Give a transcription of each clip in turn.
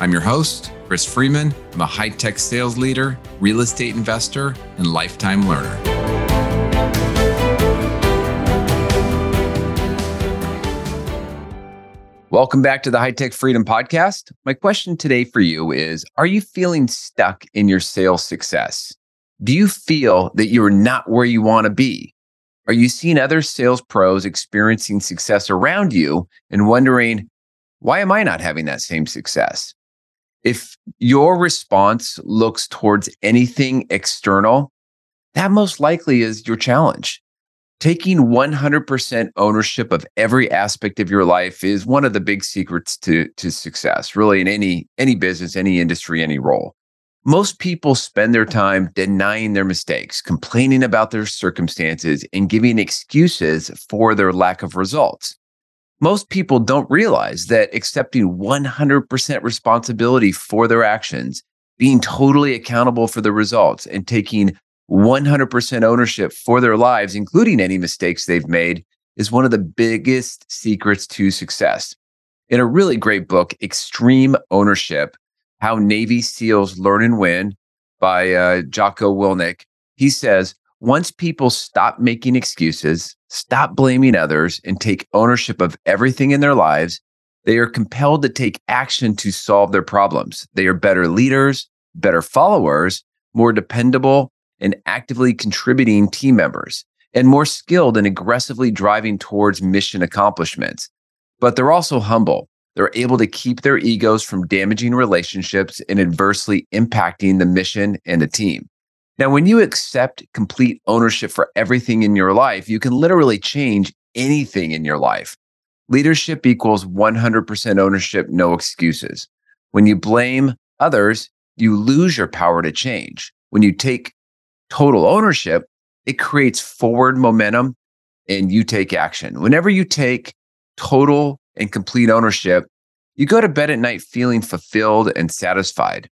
I'm your host, Chris Freeman. I'm a high tech sales leader, real estate investor, and lifetime learner. Welcome back to the High Tech Freedom Podcast. My question today for you is Are you feeling stuck in your sales success? Do you feel that you're not where you want to be? Are you seeing other sales pros experiencing success around you and wondering, why am I not having that same success? If your response looks towards anything external, that most likely is your challenge. Taking 100% ownership of every aspect of your life is one of the big secrets to, to success, really, in any, any business, any industry, any role. Most people spend their time denying their mistakes, complaining about their circumstances, and giving excuses for their lack of results most people don't realize that accepting 100% responsibility for their actions, being totally accountable for the results, and taking 100% ownership for their lives, including any mistakes they've made, is one of the biggest secrets to success. In a really great book, Extreme Ownership How Navy SEALs Learn and Win by uh, Jocko Willink, he says, once people stop making excuses, stop blaming others, and take ownership of everything in their lives, they are compelled to take action to solve their problems. They are better leaders, better followers, more dependable, and actively contributing team members, and more skilled in aggressively driving towards mission accomplishments. But they're also humble. They're able to keep their egos from damaging relationships and adversely impacting the mission and the team. Now, when you accept complete ownership for everything in your life, you can literally change anything in your life. Leadership equals 100% ownership, no excuses. When you blame others, you lose your power to change. When you take total ownership, it creates forward momentum and you take action. Whenever you take total and complete ownership, you go to bed at night feeling fulfilled and satisfied.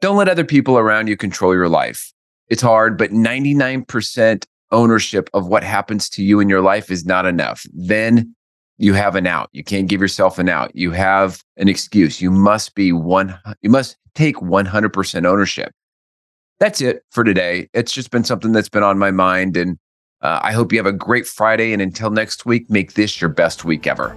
Don't let other people around you control your life. It's hard, but 99% ownership of what happens to you in your life is not enough. Then you have an out. You can't give yourself an out. You have an excuse. You must be one, you must take 100% ownership. That's it for today. It's just been something that's been on my mind. And uh, I hope you have a great Friday. And until next week, make this your best week ever.